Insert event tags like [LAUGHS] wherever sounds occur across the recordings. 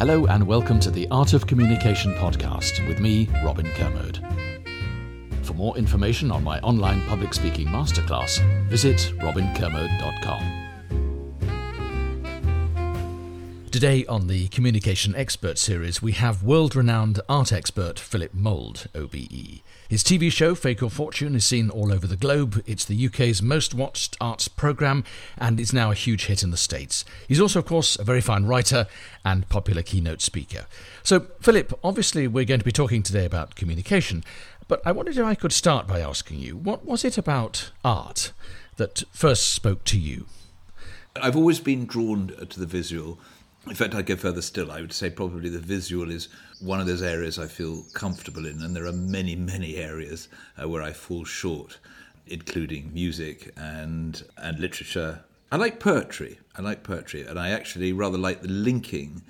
Hello and welcome to the Art of Communication podcast with me, Robin Kermode. For more information on my online public speaking masterclass, visit robinkermode.com. Today on the Communication Expert series, we have world renowned art expert Philip Mould, OBE. His TV show, Fake or Fortune, is seen all over the globe. It's the UK's most watched arts programme and is now a huge hit in the States. He's also, of course, a very fine writer and popular keynote speaker. So, Philip, obviously, we're going to be talking today about communication, but I wondered if I could start by asking you what was it about art that first spoke to you? I've always been drawn to the visual. In fact, I'd go further still. I would say probably the visual is one of those areas I feel comfortable in, and there are many, many areas uh, where I fall short, including music and and literature. I like poetry. I like poetry, and I actually rather like the linking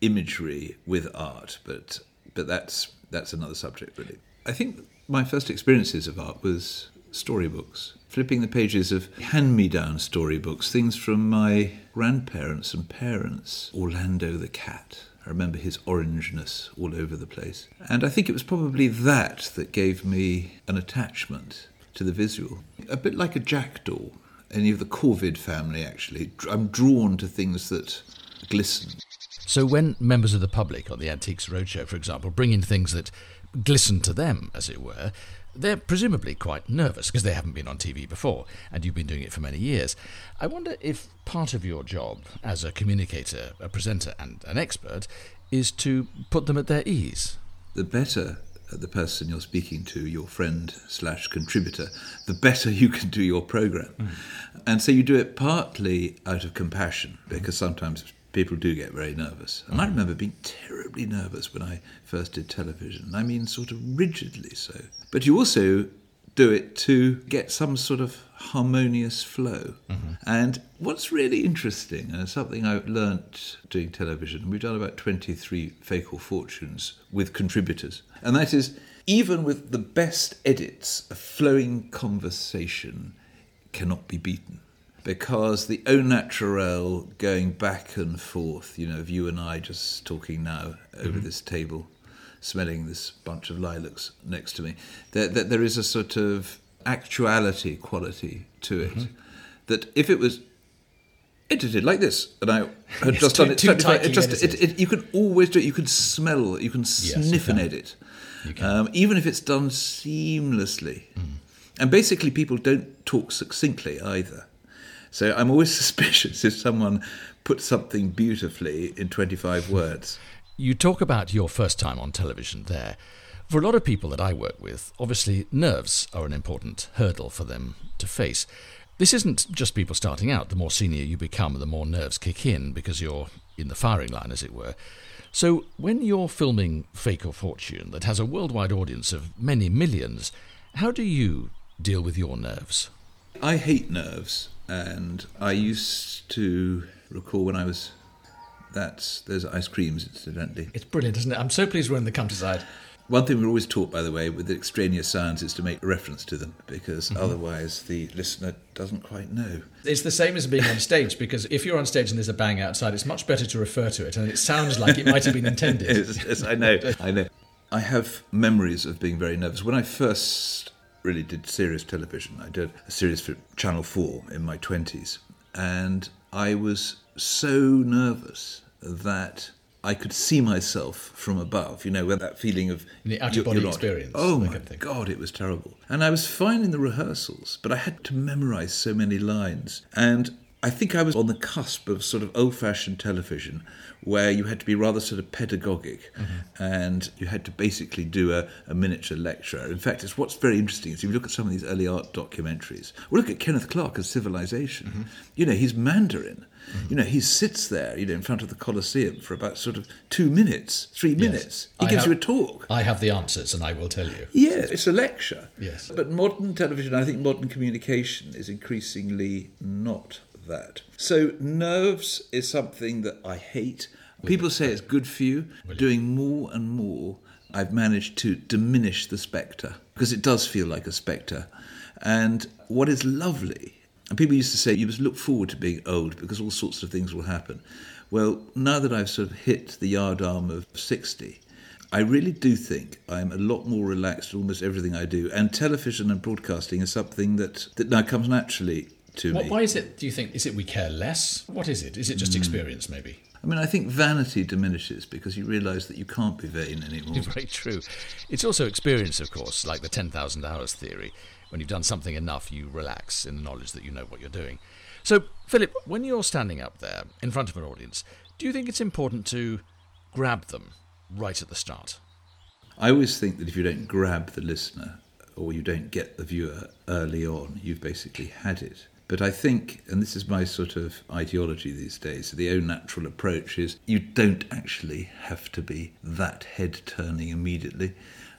imagery with art. But but that's that's another subject, really. I think my first experiences of art was storybooks, flipping the pages of hand me down storybooks, things from my grandparents and parents. Orlando the cat. I remember his orangeness all over the place. And I think it was probably that that gave me an attachment to the visual. A bit like a jackdaw, any of the corvid family, actually. I'm drawn to things that glisten. So when members of the public on the Antiques Roadshow, for example, bring in things that glisten to them, as it were, they're presumably quite nervous because they haven't been on TV before, and you've been doing it for many years. I wonder if part of your job as a communicator, a presenter, and an expert is to put them at their ease. The better the person you're speaking to, your friend slash contributor, the better you can do your program. Mm. And so you do it partly out of compassion, because sometimes people do get very nervous. And I remember being terribly nervous when I first did television. I mean, sort of rigidly so. But you also do it to get some sort of harmonious flow. Mm-hmm. And what's really interesting, and something I've learnt doing television, we've done about 23 fake or fortunes with contributors, and that is even with the best edits, a flowing conversation cannot be beaten because the au naturel going back and forth, you know, of you and I just talking now over mm-hmm. this table, smelling this bunch of lilacs next to me, that there, there is a sort of actuality quality to it mm-hmm. that if it was edited like this, and I had yes, just too, done it, too it just it, it, you can always do it. You can smell, you can sniff yes, an edit, um, even if it's done seamlessly. Mm. And basically, people don't talk succinctly either. So I'm always [LAUGHS] suspicious if someone puts something beautifully in 25 words. You talk about your first time on television there. For a lot of people that I work with, obviously nerves are an important hurdle for them to face. This isn't just people starting out. The more senior you become, the more nerves kick in because you're in the firing line, as it were. So, when you're filming Fake or Fortune that has a worldwide audience of many millions, how do you deal with your nerves? I hate nerves. And I used to recall when I was that's those ice creams, incidentally. It's brilliant, isn't it? I'm so pleased we're in the countryside. One thing we're always taught, by the way, with the extraneous sounds is to make reference to them because mm-hmm. otherwise the listener doesn't quite know. It's the same as being on stage because if you're on stage and there's a bang outside, it's much better to refer to it and it sounds like it might have been intended. [LAUGHS] yes, yes, I know, I know. I have memories of being very nervous. When I first really did serious television. I did a series for Channel 4 in my 20s. And I was so nervous that I could see myself from above, you know, with that feeling of In the out of body experience. Oh my God, it was terrible. And I was fine in the rehearsals, but I had to memorize so many lines. And I think I was on the cusp of sort of old fashioned television where you had to be rather sort of pedagogic mm-hmm. and you had to basically do a, a, miniature lecture. In fact, it's what's very interesting is if you look at some of these early art documentaries, well, look at Kenneth Clark as Civilization. Mm-hmm. You know, he's Mandarin. Mm-hmm. You know, he sits there, you know, in front of the Colosseum for about sort of two minutes, three yes. minutes. He I gives have, you a talk. I have the answers, and I will tell you. Yeah, it's a lecture. Yes. But modern television, I think modern communication is increasingly not that. So, nerves is something that I hate. People say it's good for you. Doing more and more, I've managed to diminish the spectre because it does feel like a spectre. And what is lovely, and people used to say you must look forward to being old because all sorts of things will happen. Well, now that I've sort of hit the yard arm of 60, I really do think I'm a lot more relaxed in almost everything I do. And television and broadcasting is something that, that now comes naturally to What, me. why is it, do you think, is it we care less? What is it? Is it just Hmm. experience, maybe? I mean, I think vanity diminishes because you realise that you can't be vain anymore. [LAUGHS] Very true. It's also experience, of course, like the 10,000 hours theory. When you've done something enough, you relax in the knowledge that you know what you're doing. So, Philip, when you're standing up there in front of an audience, do you think it's important to grab them right at the start? I always think that if you don't grab the listener or you don't get the viewer early on, you've basically had it. But I think, and this is my sort of ideology these days, the au naturel approach is you don't actually have to be that head turning immediately.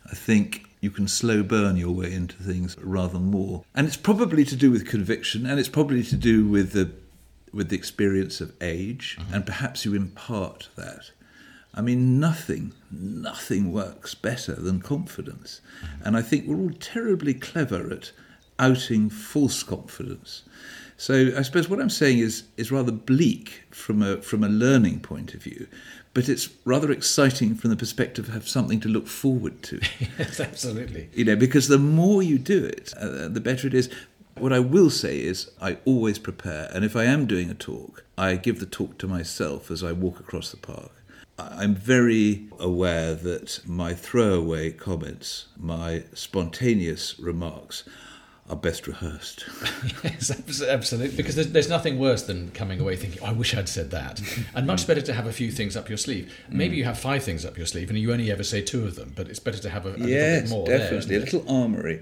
I think you can slow burn your way into things rather more. And it's probably to do with conviction and it's probably to do with the with the experience of age mm-hmm. and perhaps you impart that. I mean, nothing, nothing works better than confidence. Mm-hmm. And I think we're all terribly clever at outing false confidence. So I suppose what I'm saying is is rather bleak from a from a learning point of view, but it's rather exciting from the perspective of have something to look forward to. [LAUGHS] yes, absolutely. you know, because the more you do it, uh, the better it is. What I will say is, I always prepare, and if I am doing a talk, I give the talk to myself as I walk across the park. I'm very aware that my throwaway comments, my spontaneous remarks, are best rehearsed. [LAUGHS] Yes, absolutely. Because there's, there's nothing worse than coming away thinking, oh, I wish I'd said that. And much better to have a few things up your sleeve. Maybe mm. you have five things up your sleeve and you only ever say two of them, but it's better to have a, a little bit yes, more there. definitely. isn't a little armory.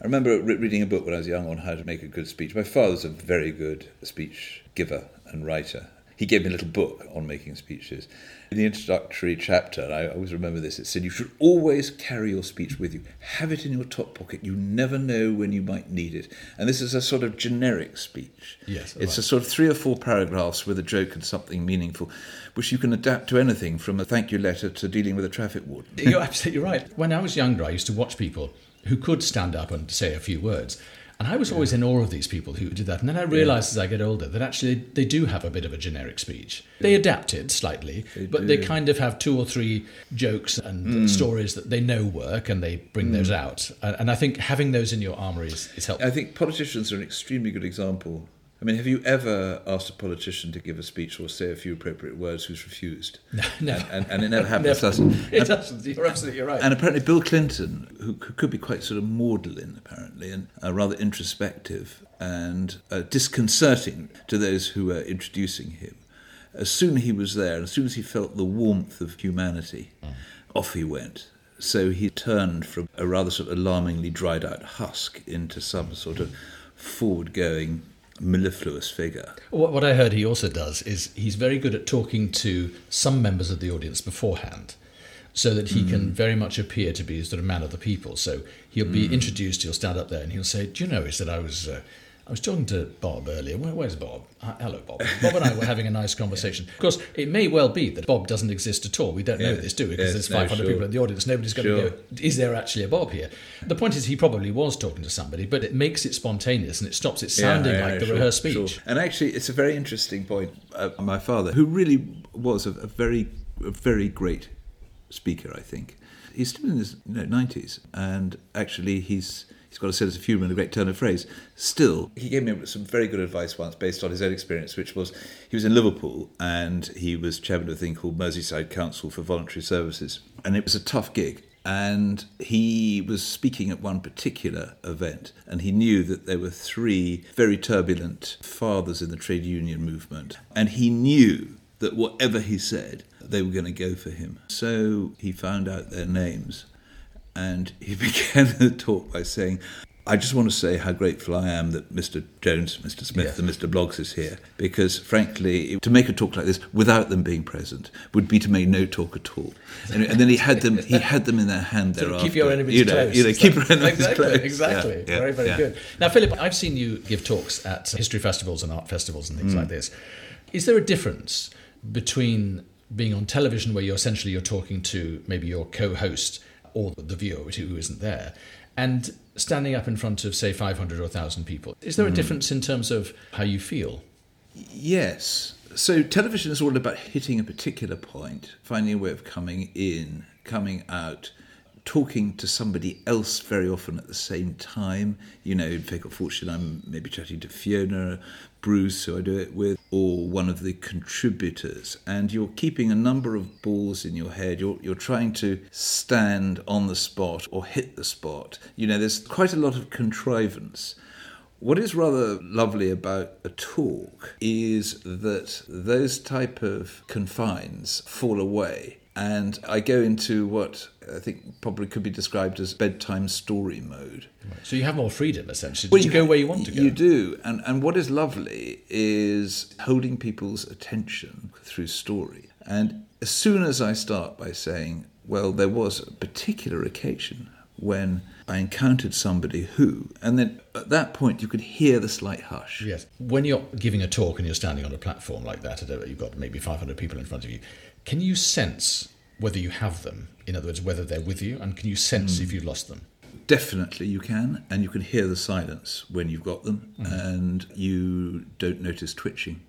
I remember re- reading a book when I was young on how to make a good speech. My father's a very good speech giver and writer. He gave me a little book on making speeches. In the introductory chapter, and I always remember this, it said, You should always carry your speech with you. Have it in your top pocket. You never know when you might need it. And this is a sort of generic speech. Yes, It's right. a sort of three or four paragraphs with a joke and something meaningful, which you can adapt to anything from a thank you letter to dealing with a traffic warden. You're absolutely right. When I was younger, I used to watch people who could stand up and say a few words. And I was always in awe of these people who did that. And then I realised as I get older that actually they do have a bit of a generic speech. They adapt it slightly, but they kind of have two or three jokes and hmm. stories that they know work and they bring those hmm. out. And I think having those in your armoury is, is helpful. I think politicians are an extremely good example. I mean, have you ever asked a politician to give a speech or say a few appropriate words who's refused? [LAUGHS] No. And, and, and it never happens, [LAUGHS] Never. does [LAUGHS] it? It doesn't. You're absolutely right. And apparently, Bill Clinton, who could be quite sort of maudlin, apparently, and uh, rather introspective and uh, disconcerting to those who were introducing him, as soon as he was there, as soon as he felt the warmth of humanity, off he went. So he turned from a rather sort of alarmingly dried out husk into some sort of forward going, mellifluous figure. What, what I heard he also does is he's very good at talking to some members of the audience beforehand so that he can very much appear to be sort of a man of the people. So he'll be introduced, he'll stand up there and he'll say, Do you know, is that I was. Uh, I was talking to Bob earlier. Where, where's Bob? Uh, hello, Bob. Bob and I were having a nice [LAUGHS] conversation. Of course, it may well be that Bob doesn't exist at all. We don't know this, do we? Because there's no, 500 sure. people in the audience. Nobody's going Sure. to go, is there actually a Bob here? The point is, he probably was talking to somebody, but it makes it spontaneous and it stops it sounding Yeah, yeah, like the sure, rehearsed speech. And actually, it's a very interesting point. Uh, my father, who really was a, a very, a very great speaker, I think, he's still in his you know, 90s, and actually, he's he's got a sense of humour and a great turn of phrase. Still, he gave me some very good advice once, based on his own experience, which was he was in Liverpool and he was chairman of a thing called Merseyside Council for Voluntary Services, and it was a tough gig. And he was speaking at one particular event, and he knew that there were three very turbulent fathers in the trade union movement. And he knew that whatever he said, they were going to go for him. So he found out their names, and he [LAUGHS] began the talk by saying, I just want to say how grateful I am that Mr. Jones, Mr. Smith, Yes. and Mr. Bloggs is here because, frankly, to make a talk like this without them being present would be to make no talk at all. And, and then he had them, he had them in their hand [LAUGHS] So thereafter. keep your enemies you know, close. You know, keep your enemies exactly, close. Exactly. Yeah, yeah, very, very yeah. good. Now, Philip, I've seen you give talks at history festivals and art festivals and things Mm. like this. Is there a difference between being on television, where you're essentially you're talking to maybe your co-host or the viewer who isn't there, and standing up in front of say 500 or 1,000 people? Is Mm. there a difference in terms of how you feel? Yes, So television is all about hitting a particular point, finding a way of coming in, coming out, talking to somebody else very often at the same time. You know, in Fake or Fortune, I'm maybe chatting to Fiona, Bruce, who I do it with, or one of the contributors. And you're keeping a number of balls in your head. You're, you're trying to stand on the spot or hit the spot. You know, there's quite a lot of contrivance. What is rather lovely about a talk is that those type of confines fall away and I go into what I think probably could be described as bedtime story mode. So you have more freedom essentially. Well, you, you go where you want to go. You do, and and what is lovely is holding people's attention through story. And as soon as I start by saying, well, there was a particular occasion when I encountered somebody who, and then at that point you could hear the slight hush. Yes. When you're giving a talk and you're standing on a platform like that, you've got maybe 500 people in front of you, can you sense whether you have them? In other words, whether they're with you, and can you sense mm. if you've lost them? Definitely, you can, and you can hear the silence when you've got them, mm. and you don't notice twitching.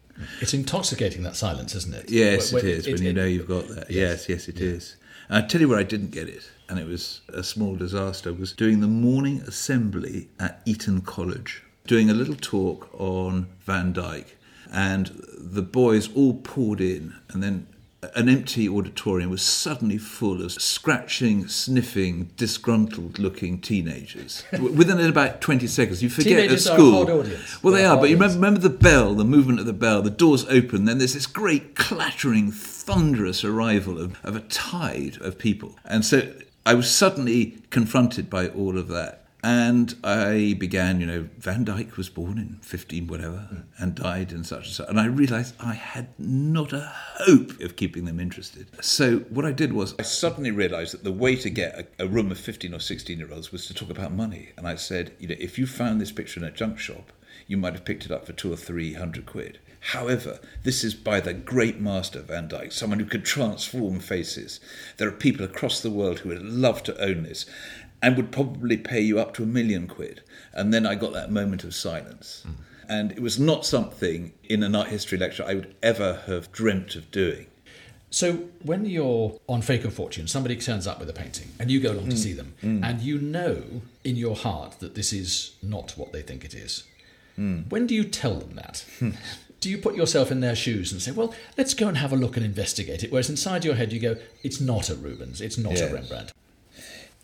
It's intoxicating that silence, isn't it? Yes, it is. It, when it, you know you've got that. Yes, yes, yes it yeah. is. And I tell you where I didn't get it, and it was a small disaster. Was doing the morning assembly at Eton College, doing a little talk on Van Dyck, and the boys all poured in, and then an empty auditorium was suddenly full of scratching, sniffing, disgruntled looking teenagers. Within about 20 seconds, you forget teenagers at school. Are a hard audience. Well, They're they are, but you remember, remember, the bell, the movement of the bell, the doors open, then there's this great clattering, thunderous arrival of, of a tide of people. And so I was suddenly confronted by all of that. And I began, you know, Van Dyck was born in 15 whatever mm. and died in such and such. And I realized I had not a hope of keeping them interested. So what I did was I suddenly realized that the way to get a, a room of 15 or 16 year olds was to talk about money. And I said, you know, if you found this picture in a junk shop, you might have picked it up for two or three hundred quid. However, this is by the great master Van Dyck, someone who could transform faces. There are people across the world who would love to own this and would probably pay you up to a million quid. And then I got that moment of silence. Mm. And it was not something in an art history lecture I would ever have dreamt of doing. So when you're on Fake or Fortune, somebody turns up with a painting and you go along mm. to see them, mm. and you know in your heart that this is not what they think it is. Mm. When do you tell them that? Hmm. do you put yourself in their shoes and say, well, let's go and have a look and investigate it? Whereas inside your head you go, it's not a Rubens, it's not yes. a Rembrandt.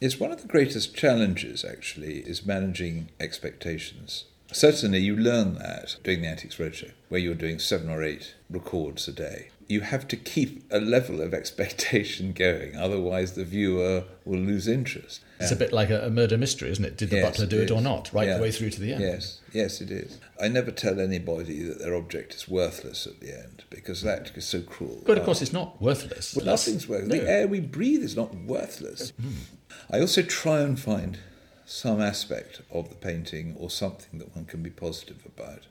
It's one of the greatest challenges, actually, is managing expectations. Certainly, you learn that doing the Antiques Roadshow, where you're doing seven or eight records a day. You have to keep a level of expectation [LAUGHS] going, otherwise, the viewer will lose interest. It's a bit like a, a murder mystery, isn't it? Did the yes, butler do it, it or not? Right yeah. the way through to the end. Yes, yes, it is. I never tell anybody that their object is worthless at the end because that is so cruel. But of course, it's not worthless. Well, nothing's worthless. No. The air we breathe is not worthless. Mm. I also try and find some aspect of the painting or something that one can be positive about.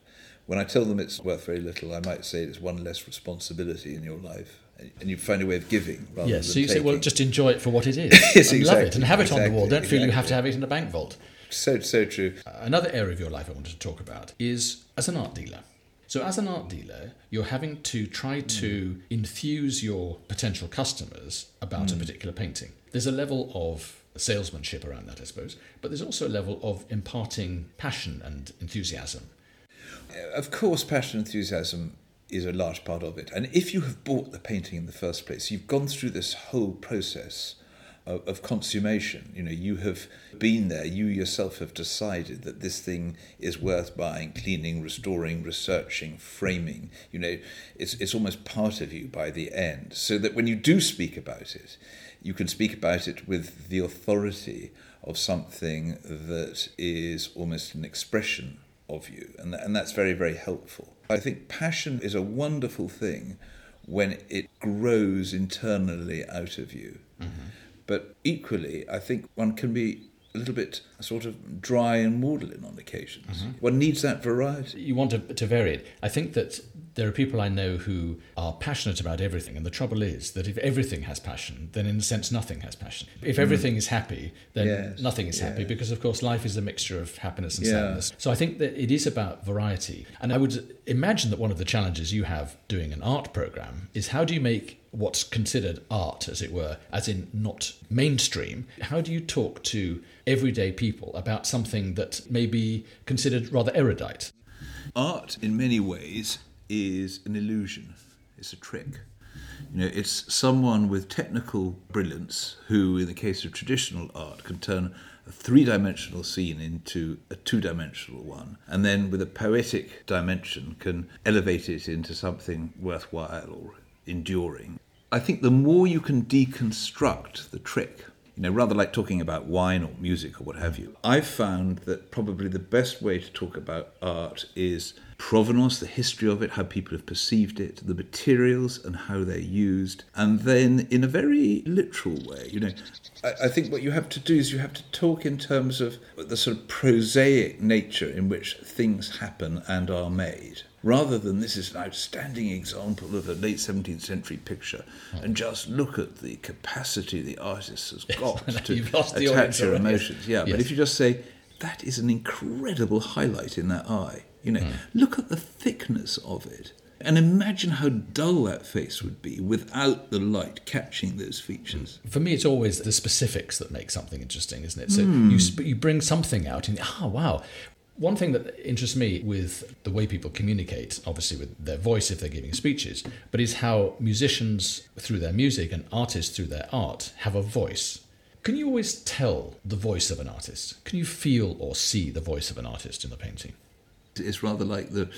When I tell them it's worth very little, I might say it's one less responsibility in your life. And you find a way of giving rather yes, than so you taking. say, well, just enjoy it for what it is. yes, [LAUGHS] and exactly, love it and have it exactly, on the wall. Don't exactly. feel you have to have it in a bank vault. So, so true. Another area of your life I wanted to talk about is as an art dealer. So, as an art dealer, you're having to try to mm. infuse your potential customers about mm. a particular painting. There's a level of salesmanship around that, I suppose, but there's also a level of imparting passion and enthusiasm. Of course, passion enthusiasm is a large part of it. And if you have bought the painting in the first place, you've gone through this whole process of, of, consummation. You know, you have been there, you yourself have decided that this thing is worth buying, cleaning, restoring, researching, framing. You know, it's, it's almost part of you by the end. So that when you do speak about it, you can speak about it with the authority of something that is almost an expression of you. And, and that's very, very helpful. I think passion is a wonderful thing when it grows internally out of you. Mm-hmm. But equally, I think one can be a little bit sort of dry and maudlin on occasions. Mm-hmm. One needs that variety. You want to, to vary it. I think that There are people I know who are passionate about everything, and the trouble is that if everything has passion, then in a sense nothing has passion. If mm. everything is happy, then Yes, nothing is happy because, of course, life is a mixture of happiness and Yeah. sadness. So I think that it is about variety. And I would imagine that one of the challenges you have doing an art program is how do you make what's considered art, as it were, as in not mainstream, how do you talk to everyday people about something that may be considered rather erudite? Art, in many ways, is an illusion. It's a trick. You know, it's someone with technical brilliance who, in the case of traditional art, can turn a three-dimensional scene into a two-dimensional one, and then with a poetic dimension can elevate it into something worthwhile or enduring. I think the more you can deconstruct the trick, you know, rather like talking about wine or music or what have you. I've found that probably the best way to talk about art is provenance, the history of it, how people have perceived it, the materials and how they're used, and then in a very literal way, you know, I, I think what you have to do is you have to talk in terms of the sort of prosaic nature in which things happen and are made rather than this is an outstanding example of a late 17th century picture hmm. and just look at the capacity the artist has [LAUGHS] got to You've lost the audience attach your emotions. Yeah Yes. but if you just say that is an incredible highlight in that eye you Hmm. know look at the thickness of it and imagine how dull that face would be without the light catching those features For me, it's always the specifics that make something interesting, isn't it? So you sp- you bring something out, and ah, wow. One thing that interests me with the way people communicate, obviously with their voice if they're giving speeches, but is how musicians through their music and artists through their art have a voice. Can you always tell the voice of an artist? Can you feel or see the voice of an artist in the painting? It's rather like the,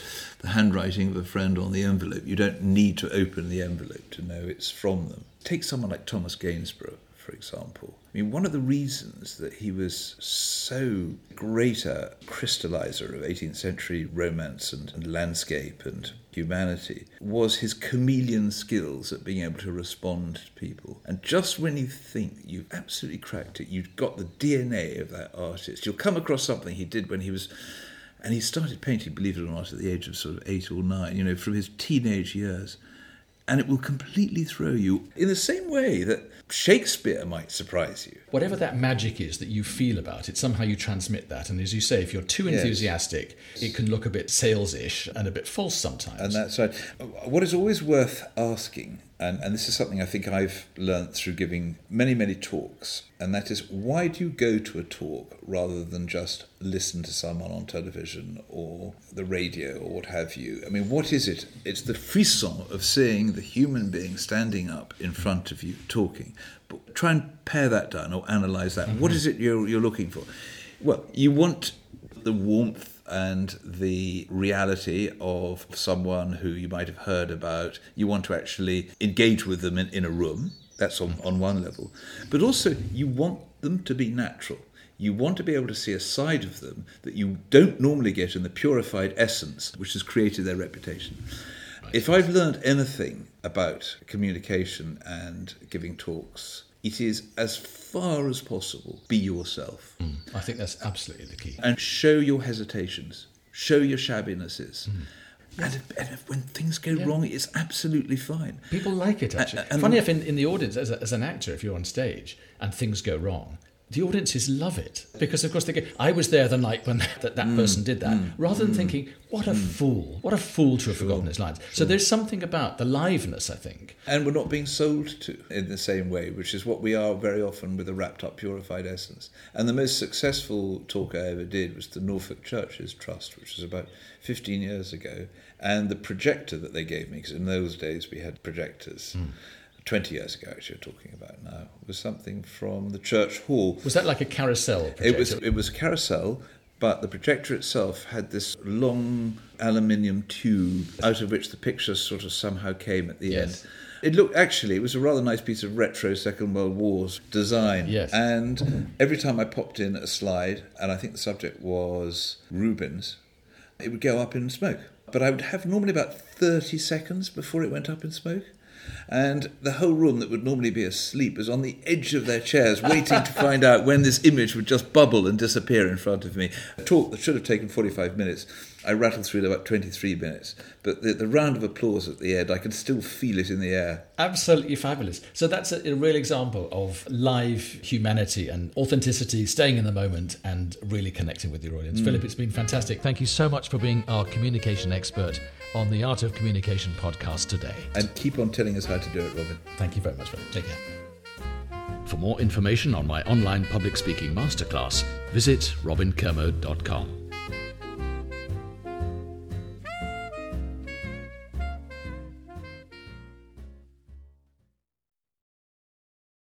the handwriting of a friend on the envelope. You don't need to open the envelope to know it's from them. Take someone like Thomas Gainsborough, for example. I mean, one of the reasons that he was so great a crystallizer of 18th century romance and, and landscape and humanity was his chameleon skills at being able to respond to people. And just when you think you've absolutely cracked it, you've got the DNA of that artist, you'll come across something he did when he was and he started painting, believe it or not, at the age of sort of eight or nine, you know, from his teenage years. And it will completely throw you in the same way that Shakespeare might surprise you. Whatever that magic is that you feel about it, somehow you transmit that. And as you say, if you're too Yes. enthusiastic, it can look a bit sales-ish and a bit false sometimes. And that's right. What is always worth asking, and, and this is something I think I've learnt through giving many, many talks, and that is why do you go to a talk rather than just listen to someone on television or the radio or what have you? I mean, what is it? It's the frisson of seeing the human being standing up in front of you talking. But try and pare that down or analyze that. What mm-hmm. is it you're, you're looking for? Well, you want the warmth and the reality of someone who you might have heard about. You want to actually engage with them in, in a room. That's on, on one level. But also, you want them to be natural. You want to be able to see a side of them that you don't normally get in the purified essence which has created their reputation. If I've learned anything about communication and giving talks, it is as far as possible be yourself mm. I think that's absolutely the key. and show your hesitations, show your shabbinesses. Mm. And, if, and if, when things go wrong, it's absolutely fine. People like it actually. and- Funny enough, in, in the audience, as, a, as an actor, if you're on stage and things go wrong, the audiences love it because, of course, they go, I was there the night when [LAUGHS] that, that mm, person did that, mm, rather than mm. thinking, what a fool, what a fool to have forgotten his lines. So there's something about the liveness, I think. And we're not being sold to in the same way, which is what we are very often with a wrapped up, purified essence. And the most successful talk I ever did was the Norfolk Churches Trust, which was about 15 years ago. And the projector that they gave me, because in those days we had projectors. Hmm. 20 years ago, actually, we're talking about now, was something from the church hall. Was that like a carousel projector? It was it was a carousel, but the projector itself had this long aluminium tube out of which the picture sort of somehow came at the Yes. end. It looked actually it was a rather nice piece of retro Second World War's design. Yes. And every time I popped in a slide, and I think the subject was Rubens, it would go up in smoke. But I would have normally about 30 seconds before it went up in smoke. And the whole room that would normally be asleep was on the edge of their chairs, waiting to find out when this image would just bubble and disappear in front of me. A talk that should have taken 45 minutes I rattled through about 23 minutes, but the, the round of applause at the end, I can still feel it in the air. Absolutely fabulous. So that's a, a real example of live humanity and authenticity, staying in the moment and really connecting with your audience. Mm. Philip, it's been fantastic. Thank you so much for being our communication expert on the Art of Communication podcast today. And keep on telling us how to do it, Robin. Thank you very much, Philip. Take care. For more information on my online public speaking masterclass, visit robinkermode.com.